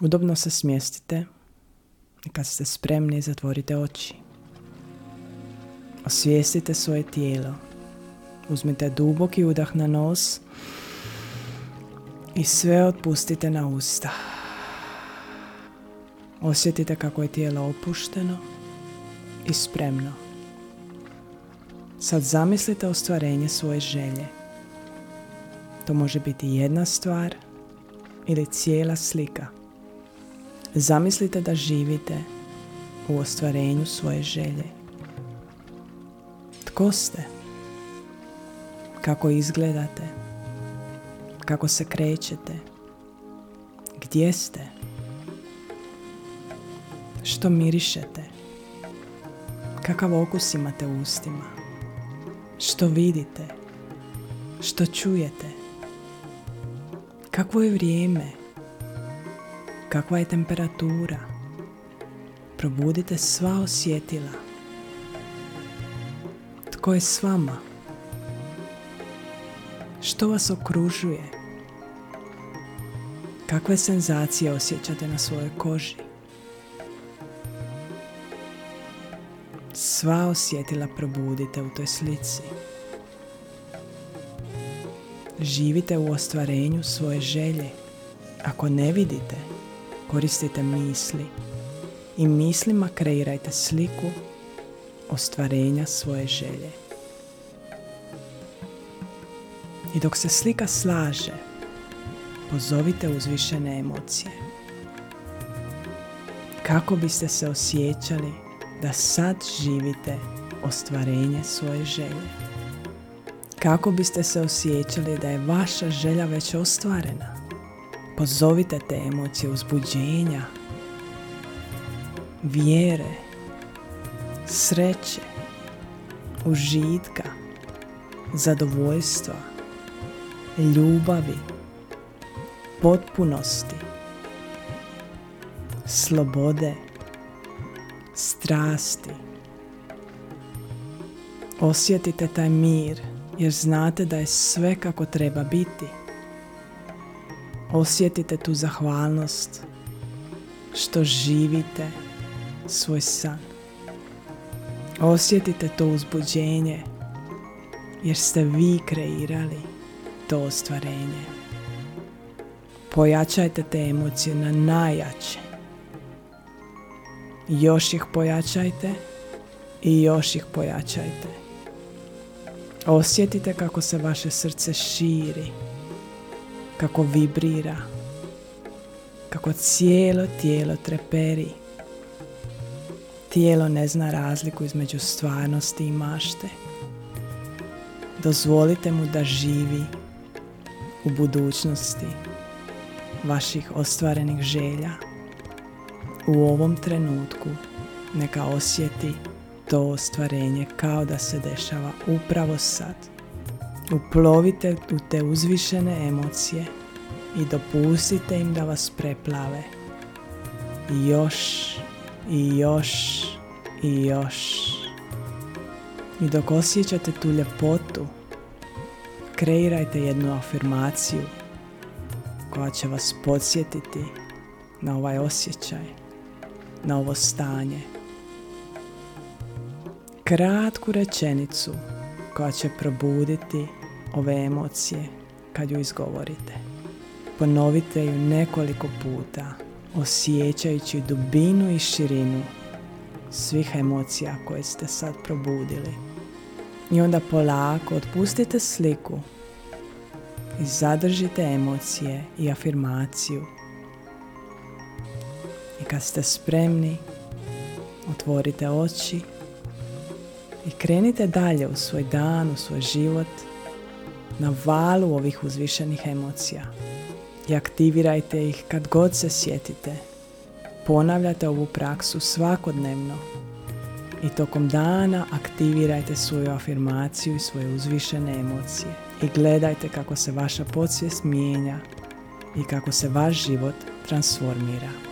Udobno se smjestite i kad ste spremni zatvorite oči. Osvijestite svoje tijelo. Uzmite duboki udah na nos i sve otpustite na usta. Osjetite kako je tijelo opušteno i spremno. Sad zamislite ostvarenje svoje želje. To može biti jedna stvar ili cijela slika. Zamislite da živite u ostvarenju svoje želje. Tko ste? Kako izgledate? Kako se krećete? Gdje ste? Što mirišete? Kakav okus imate u ustima? Što vidite? Što čujete? Kakvo je vrijeme? Kakva je temperatura? Probudite sva osjetila. Tko je s vama? Što vas okružuje? Kakve senzacije osjećate na svojoj koži? Sva osjetila probudite u toj slici. Živite u ostvarenju svoje želje. Ako ne vidite, koristite misli i mislima kreirajte sliku ostvarenja svoje želje. I dok se slika slaže, pozovite uzvišene emocije. Kako biste se osjećali da sad živite ostvarenje svoje želje? Kako biste se osjećali da je vaša želja već ostvarena? Pozovite te emocije uzbuđenja, vjere, sreće, užitka, zadovoljstva, ljubavi, potpunosti, slobode, strasti. Osjetite taj mir jer znate da je sve kako treba biti. Osjetite tu zahvalnost što živite svoj san. Osjetite to uzbuđenje jer ste vi kreirali to ostvarenje. Pojačajte te emocije na najjače. Još ih pojačajte i još ih pojačajte. Osjetite kako se vaše srce širi, kako vibrira, kako cijelo tijelo treperi. Tijelo ne zna razliku između stvarnosti i mašte. Dozvolite mu da živi u budućnosti vaših ostvarenih želja. U ovom trenutku neka osjeti to ostvarenje kao da se dešava upravo sad. Uplovite u te uzvišene emocije i dopustite im da vas preplave. Još, i još, i još. I dok osjećate tu ljepotu, kreirajte jednu afirmaciju koja će vas podsjetiti na ovaj osjećaj, na ovo stanje. Kratku rečenicu koja će probuditi ove emocije kad ju izgovorite. Ponovite ju nekoliko puta, osjećajući dubinu i širinu svih emocija koje ste sad probudili. I onda polako otpustite sliku i zadržite emocije i afirmaciju. I kad ste spremni, otvorite oči i krenite dalje u svoj dan, u svoj život, na valu ovih uzvišenih emocija. I aktivirajte ih kad god se sjetite. Ponavljate ovu praksu svakodnevno i tokom dana aktivirajte svoju afirmaciju i svoje uzvišene emocije i gledajte kako se vaša podsvijest mijenja i kako se vaš život transformira.